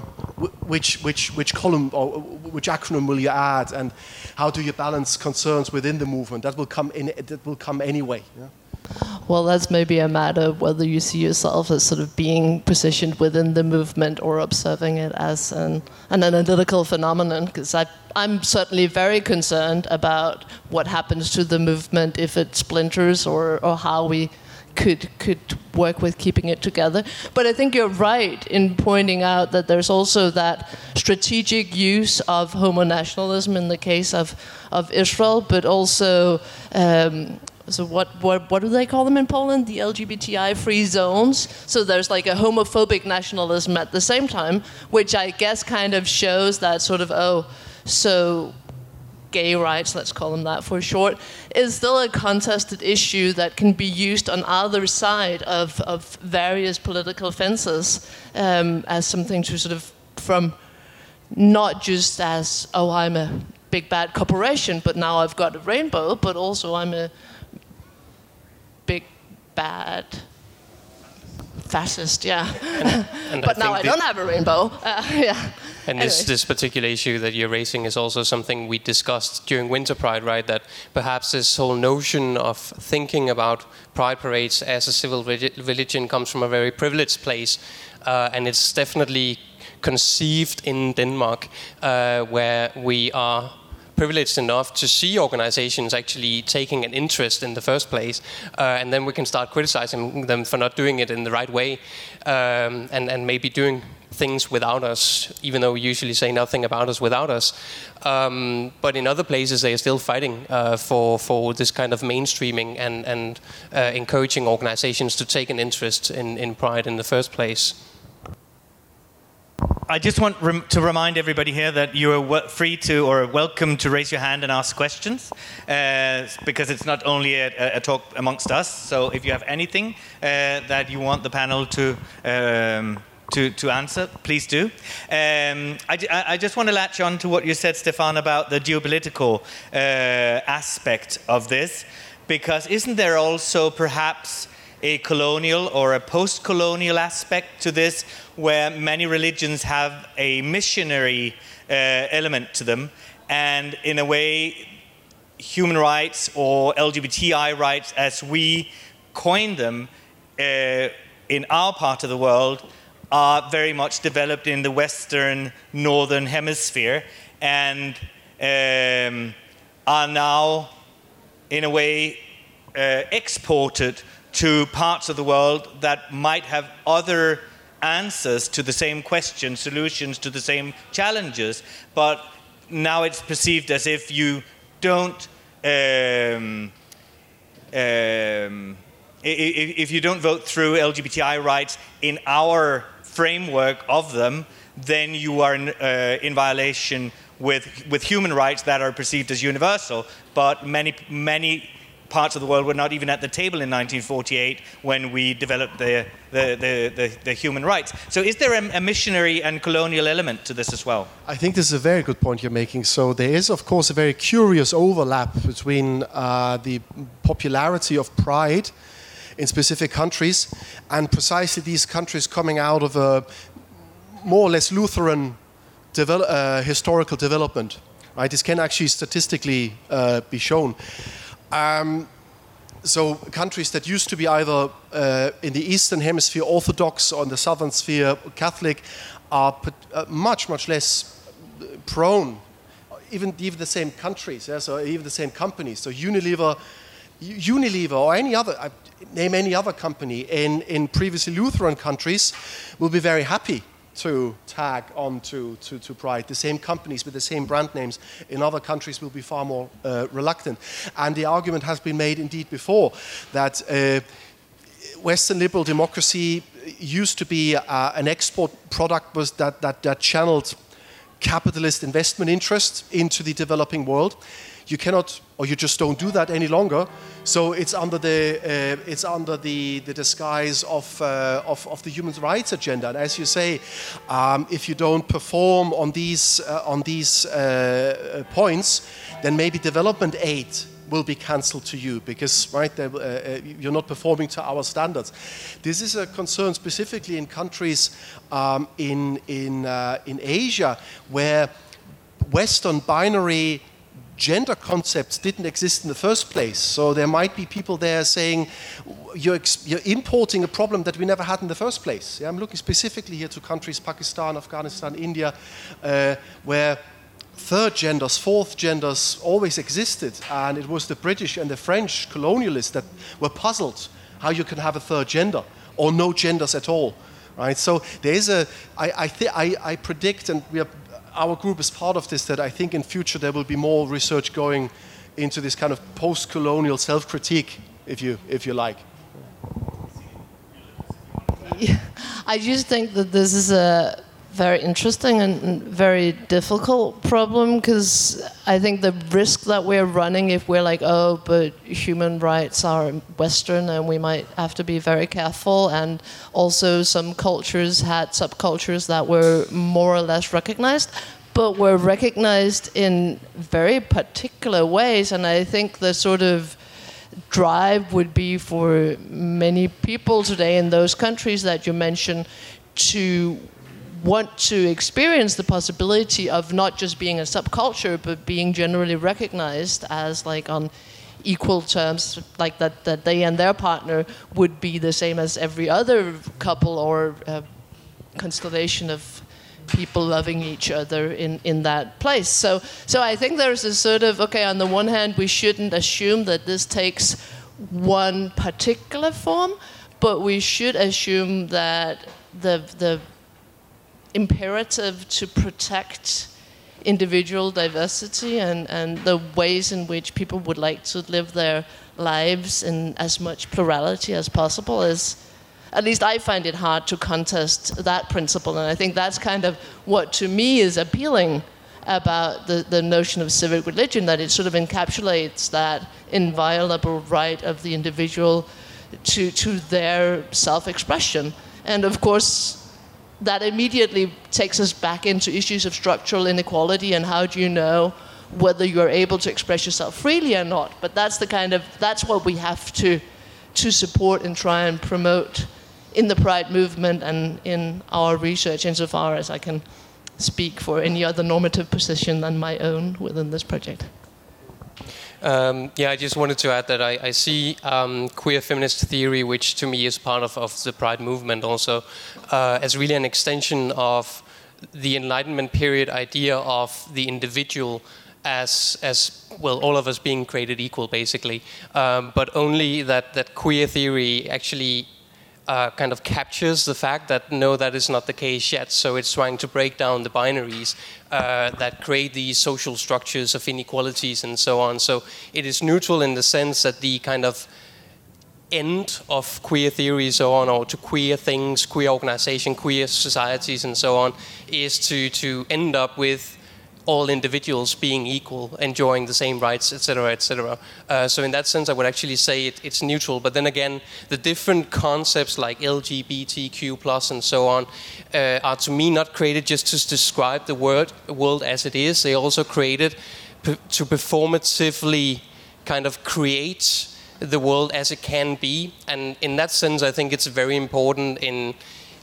which which which column or which acronym will you add and how do you balance concerns within the movement that will come in that will come anyway yeah? Well, that's maybe a matter of whether you see yourself as sort of being positioned within the movement or observing it as an, an analytical phenomenon. Because I'm certainly very concerned about what happens to the movement if it splinters or, or how we could could work with keeping it together. But I think you're right in pointing out that there's also that strategic use of homo nationalism in the case of of Israel, but also. Um, so what, what what do they call them in Poland? The LGBTI free zones. So there's like a homophobic nationalism at the same time, which I guess kind of shows that sort of oh, so gay rights, let's call them that for short, is still a contested issue that can be used on either side of, of various political fences um, as something to sort of, from not just as, oh, I'm a big bad corporation, but now I've got a rainbow, but also I'm a bad fascist, yeah. And, and but I now I don't have a rainbow. Uh, yeah. And this, this particular issue that you're raising is also something we discussed during Winter Pride, right? That perhaps this whole notion of thinking about pride parades as a civil religion comes from a very privileged place, uh, and it's definitely conceived in Denmark, uh, where we are privileged enough to see organizations actually taking an interest in the first place, uh, and then we can start criticizing them for not doing it in the right way, um, and, and maybe doing things without us, even though we usually say nothing about us without us. Um, but in other places, they are still fighting uh, for, for this kind of mainstreaming and, and uh, encouraging organizations to take an interest in, in Pride in the first place. I just want rem- to remind everybody here that you are free to or welcome to raise your hand and ask questions uh, because it's not only a, a, talk amongst us. So if you have anything uh, that you want the panel to um, to, to answer, please do. Um, I, I, just want to latch on to what you said, Stefan, about the geopolitical uh, aspect of this, because isn't there also perhaps a colonial or a post colonial aspect to this, where many religions have a missionary uh, element to them, and in a way, human rights or LGBTI rights, as we coin them uh, in our part of the world, are very much developed in the Western Northern Hemisphere and um, are now, in a way, uh, exported to parts of the world that might have other answers to the same question, solutions to the same challenges, but now it's perceived as if you don't. Um, um, if you don't vote through LGBTI rights in our framework of them, then you are in, uh, in violation with, with human rights that are perceived as universal. But many, many parts of the world were not even at the table in 1948 when we developed the, the, the, the, the human rights. So, is there a, a, missionary and colonial element to this as well? I think this is a very good point you're making. So, there is, of course, a very curious overlap between uh, the popularity of pride in specific countries, and precisely these countries coming out of a more or less Lutheran uh, historical development. Right, this can actually statistically uh, be shown. Um, so countries that used to be either uh, in the eastern hemisphere Orthodox or in the southern sphere Catholic are uh, much much less prone. Even even the same countries, yeah, so even the same companies. So Unilever, Unilever or any other name any other company in, in previously Lutheran countries will be very happy to tag on to, to, to Pride. The same companies with the same brand names in other countries will be far more uh, reluctant. And the argument has been made indeed before that uh, Western liberal democracy used to be uh, an export product was that, that, that channeled capitalist investment interest into the developing world. You cannot, or you just don't do that any longer. So it's under the uh, it's under the, the disguise of, uh, of, of the human rights agenda. And as you say, um, if you don't perform on these uh, on these uh, points, then maybe development aid will be cancelled to you because right uh, uh, you're not performing to our standards. This is a concern specifically in countries um, in in uh, in Asia where Western binary gender concepts didn't exist in the first place. So there might be people there saying, you're, you're, importing a problem that we never had in the first place. Yeah, I'm looking specifically here to countries, Pakistan, Afghanistan, India, uh, where third genders, fourth genders always existed. And it was the British and the French colonialists that were puzzled how you can have a third gender or no genders at all. Right, so there is a. I, I, th- I, I predict, and we are our group is part of this that I think in future there will be more research going into this kind of post-colonial self-critique, if you if you like. I just think that this is a very interesting and very difficult problem because I think the risk that we're running if we're like, oh, but human rights are Western and we might have to be very careful. And also, some cultures had subcultures that were more or less recognized, but were recognized in very particular ways. And I think the sort of drive would be for many people today in those countries that you mentioned to want to experience the possibility of not just being a subculture but being generally recognized as like on equal terms like that that they and their partner would be the same as every other couple or uh, constellation of people loving each other in, in that place. So so I think there's a sort of okay on the one hand we shouldn't assume that this takes one particular form, but we should assume that the the imperative to protect individual diversity and, and the ways in which people would like to live their lives in as much plurality as possible is at least I find it hard to contest that principle. And I think that's kind of what to me is appealing about the, the notion of civic religion that it sort of encapsulates that inviolable right of the individual to, to their self-expression. And of course that immediately takes us back into issues of structural inequality and how do you know whether you're able to express yourself freely or not. But that's the kind of that's what we have to to support and try and promote in the Pride movement and in our research insofar as I can speak for any other normative position than my own within this project. Um, yeah, I just wanted to add that I, I see um, queer feminist theory, which to me is part of, of the Pride movement also, uh, as really an extension of the Enlightenment period idea of the individual as as well all of us being created equal basically. Um, but only that that queer theory actually uh, kind of captures the fact that no, that is not the case yet. So it's trying to break down the binaries uh, that create these social structures of inequalities and so on. So it is neutral in the sense that the kind of end of queer theory so on or to queer things queer organization queer societies and so on is to to end up with all individuals being equal, enjoying the same rights, etc., etc. Uh, so in that sense, I would actually say it, it's neutral. But then again, the different concepts like LGBTQ plus and so on uh, are to me not created just to describe the word, world as it is. They also created to performatively kind of create the world as it can be. And in that sense, I think it's very important in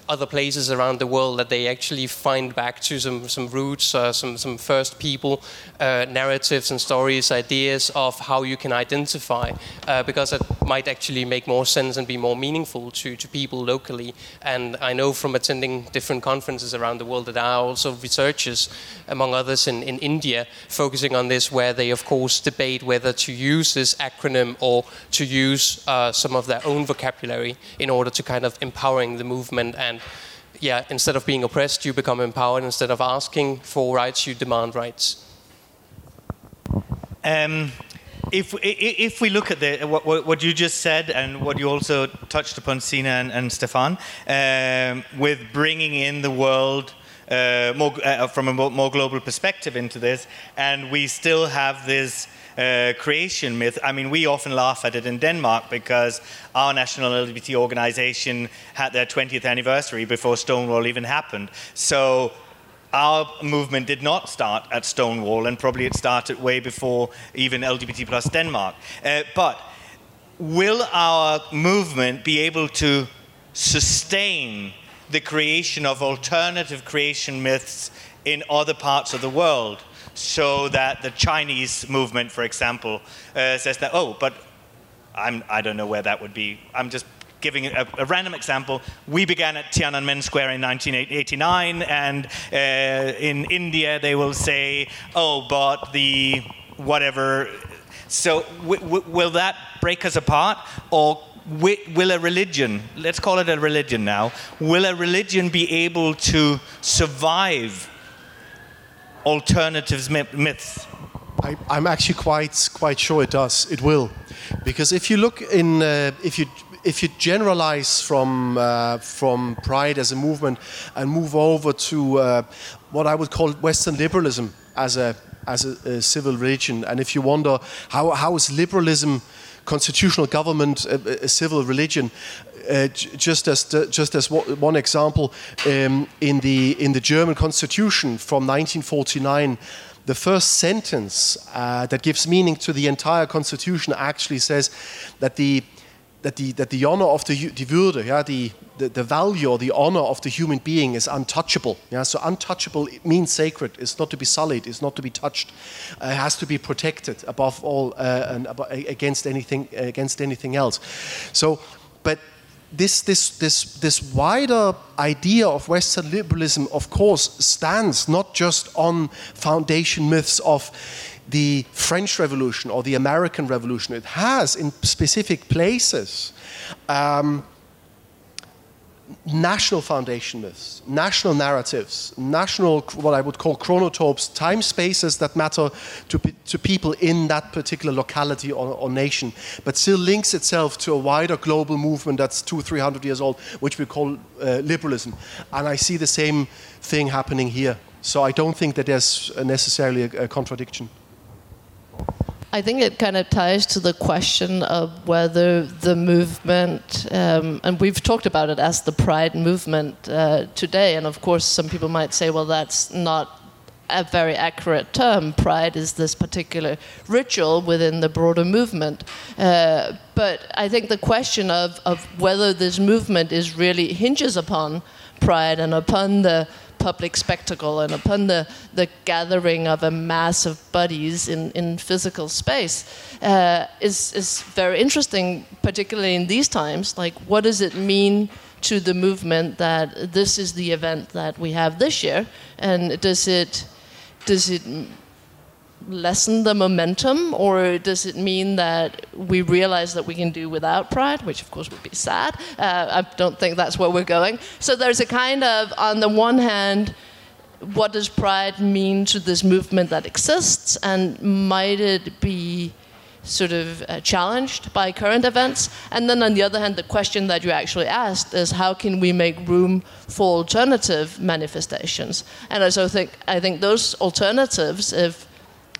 other places around the world that they actually find back to some, some roots, uh, some, some first people uh, narratives and stories, ideas of how you can identify, uh, because that might actually make more sense and be more meaningful to, to people locally. And I know from attending different conferences around the world that are also researchers, among others in, in India, focusing on this, where they, of course, debate whether to use this acronym or to use uh, some of their own vocabulary in order to kind of empowering the movement and yeah, instead of being oppressed, you become empowered. Instead of asking for rights, you demand rights. Um, if, if we look at the, what, what, you just said and what you also touched upon, Sine and, and Stefan, um, with bringing in the world uh, more, uh, from a more, global perspective into this, and we still have this uh, creation myth. I mean, we often laugh at it in Denmark because our national LGBT organization had their 20th anniversary before Stonewall even happened. So our movement did not start at Stonewall, and probably it started way before even LGBT plus Denmark. Uh, but will our movement be able to sustain the creation of alternative creation myths in other parts of the world? So that the Chinese movement, for example, uh, says that, oh, but I'm, I don't know where that would be. I'm just giving a, a, random example, we began at Tiananmen Square in 1989, and uh, in India they will say, oh, but the whatever. So, will that break us apart? Or will a religion, let's call it a religion now, will a religion be able to survive alternatives myths? I, am actually quite quite sure it does. It will, because if you look in, uh, if you if you generalize from uh, from pride as a movement and move over to uh, what I would call Western liberalism as a as a, a, civil religion, and if you wonder how how is liberalism, constitutional government, a, a civil religion, uh, just as just as one example, um, in the in the German Constitution from 1949, the first sentence uh, that gives meaning to the entire Constitution actually says that the that the, that the honor of the, the Würde, yeah, the, the, the, value or the honor of the human being is untouchable. Yeah? So untouchable means sacred. It's not to be sullied. It's not to be touched. Uh, it has to be protected above all uh, and against anything against anything else. So, but this, this, this, this wider idea of Western liberalism, of course, stands not just on foundation myths of the French Revolution or the American Revolution. It has, in specific places, um, national foundation myths, national narratives, national, what I would call chronotopes, time spaces that matter to, to people in that particular locality or, or, nation, but still links itself to a wider global movement that's two, three hundred years old, which we call uh, liberalism. And I see the same thing happening here. So I don't think that there's necessarily a, a contradiction. I think it kind of ties to the question of whether the movement, um, and we've talked about it as the Pride movement uh, today, and of course, some people might say, well, that's not a very accurate term. Pride is this particular ritual within the broader movement. Uh, but I think the question of, of whether this movement is really hinges upon pride and upon the public spectacle and upon the, the gathering of a mass of bodies in, in physical space uh, is, is very interesting, particularly in these times. Like, what does it mean to the movement that this is the event that we have this year? And does it, does it lessen the momentum, or does it mean that we realize that we can do without pride, which of course would be sad? Uh, I don't think that's where we're going. So there's a kind of, on the one hand, what does pride mean to this movement that exists, and might it be sort of uh, challenged by current events? And then on the other hand, the question that you actually asked is how can we make room for alternative manifestations? And I so think I think those alternatives, if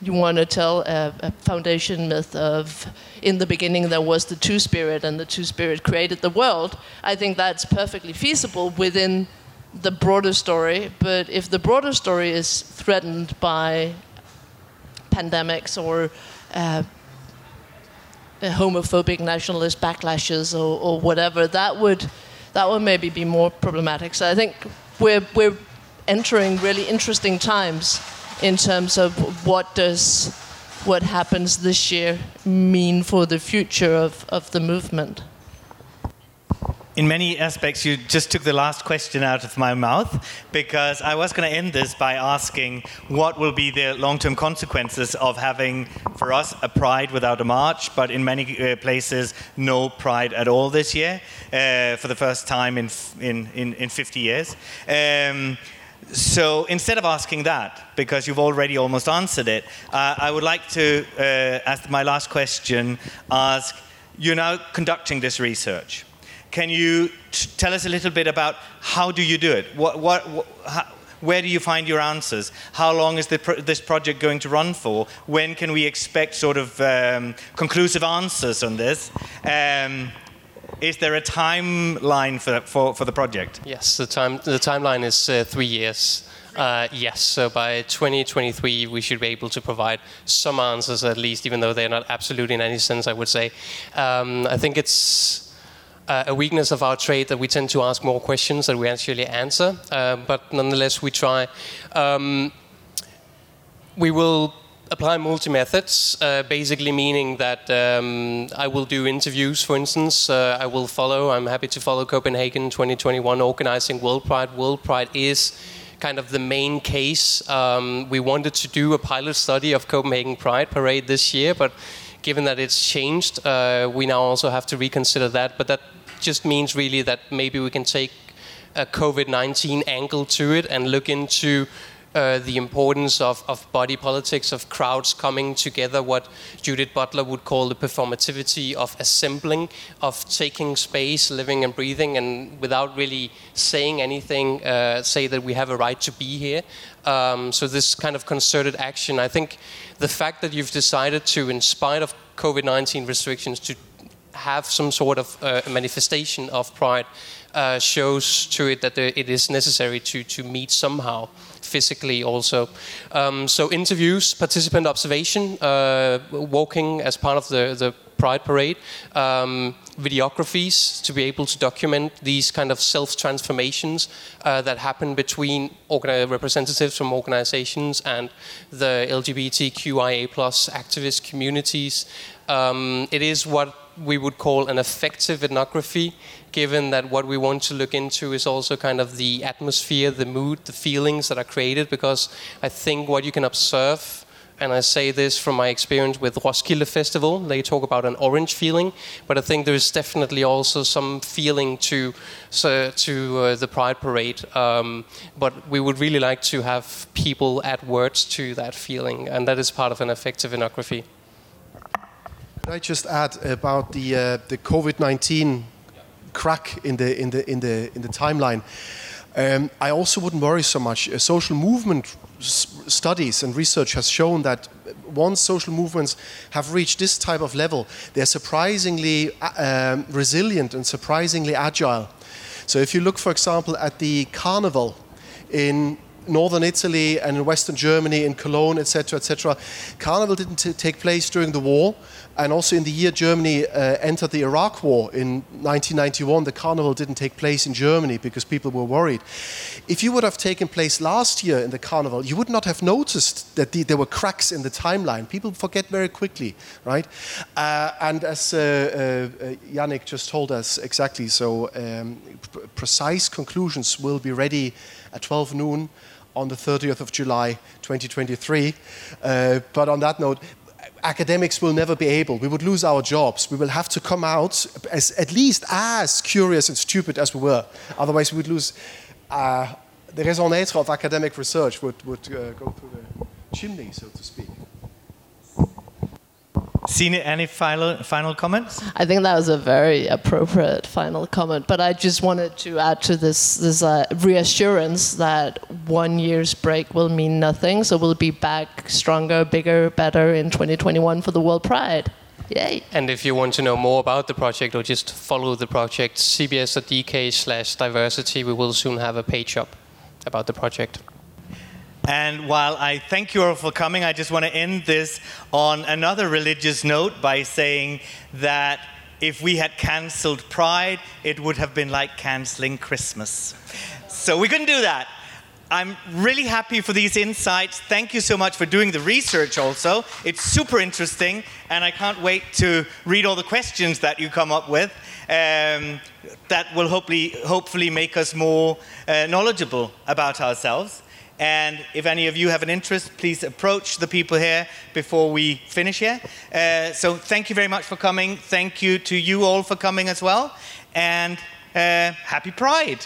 you want to tell a, a, foundation myth of in the beginning there was the two spirit and the two spirit created the world i think that's perfectly feasible within the broader story. But if the broader story is threatened by pandemics or uh, homophobic nationalist backlashes or, or whatever that would that would maybe be more problematic. So i think we're we're entering really interesting times in terms of what does what happens this year mean for the future of, of the movement? In many aspects, you just took the last question out of my mouth because I was going to end this by asking what will be the long term consequences of having, for us, a pride without a march, but in many uh, places, no pride at all this year uh, for the first time in, in, in, in 50 years. Um, so instead of asking that, because you've already almost answered it, uh, I would like to, uh, my last question, ask you're now conducting this research. Can you tell us a little bit about how do you do it? What, what, how, where do you find your answers? How long is this project going to run for? When can we expect sort of um, conclusive answers on this? Um, is there a timeline for, for, for the project? Yes, the, time, the timeline is uh, three years. Uh, yes, so by 2023 we should be able to provide some answers at least, even though they're not absolute in any sense, I would say. Um, I think it's uh, a weakness of our trade that we tend to ask more questions than we actually answer, uh, but nonetheless we try. Um, we will apply multi methods, uh, basically meaning that um, I will do interviews, for instance. Uh, I will follow, I'm happy to follow Copenhagen 2021 organizing World Pride. World Pride is kind of the main case. Um, we wanted to do a pilot study of Copenhagen Pride Parade this year, but given that it's changed, uh, we now also have to reconsider that. But that just means really that maybe we can take a COVID 19 angle to it and look into uh, the importance of, of body politics, of crowds coming together, what Judith Butler would call the performativity of assembling, of taking space, living and breathing, and without really saying anything, uh, say that we have a right to be here. Um, so, this kind of concerted action, I think the fact that you've decided to, in spite of COVID 19 restrictions, to have some sort of uh, manifestation of pride uh, shows to it that it is necessary to, to meet somehow physically also. Um, so interviews, participant observation, uh, walking as part of the, the Pride Parade, um, videographies to be able to document these kind of self-transformations uh, that happen between representatives from organizations and the LGBTQIA plus activist communities. Um, it is what we would call an affective ethnography, given that what we want to look into is also kind of the atmosphere, the mood, the feelings that are created, because I think what you can observe and I say this from my experience with Roskilde Festival. They talk about an orange feeling, but I think there is definitely also some feeling to so, to uh, the Pride Parade. Um, but we would really like to have people add words to that feeling, and that is part of an affective ethnography. Could I just add about the uh, the COVID nineteen crack in the in the in the in the timeline? Um, I also wouldn't worry so much. Uh, social movement studies and research has shown that once social movements have reached this type of level, they're surprisingly uh, um, resilient and surprisingly agile. So if you look, for example, at the carnival in northern Italy and in western Germany, in Cologne, etc., etc., carnival didn't take place during the war and also in the year Germany uh, entered the Iraq War in 1991, the carnival didn't take place in Germany because people were worried. If you would have taken place last year in the carnival, you would not have noticed that the, there were cracks in the timeline. People forget very quickly, right? Uh, and as uh, uh Yannick just told us exactly, so um, precise conclusions will be ready at 12 noon on the 30th of July 2023. Uh, but on that note, academics will never be able. We would lose our jobs. We will have to come out as at least as curious and stupid as we were. Otherwise, we would lose. Uh, the raison d'être of academic research would, would uh, go through the chimney, so to speak. Sine, any final, final comments? I think that was a very appropriate final comment, but I just wanted to add to this this uh, reassurance that one year's break will mean nothing, so we'll be back stronger, bigger, better in 2021 for the World Pride. Yay. And if you want to know more about the project or just follow the project, cbs.dk slash diversity, we will soon have a page up about the project. And while I thank you all for coming, I just want to end this on another religious note by saying that if we had cancelled Pride, it would have been like cancelling Christmas. So we couldn't do that. I'm really happy for these insights. Thank you so much for doing the research also. It's super interesting, and I can't wait to read all the questions that you come up with. Um, that will hopefully, hopefully make us more uh, knowledgeable about ourselves. And if any of you have an interest, please approach the people here before we finish here. Uh, so thank you very much for coming. Thank you to you all for coming as well. And uh, happy Pride.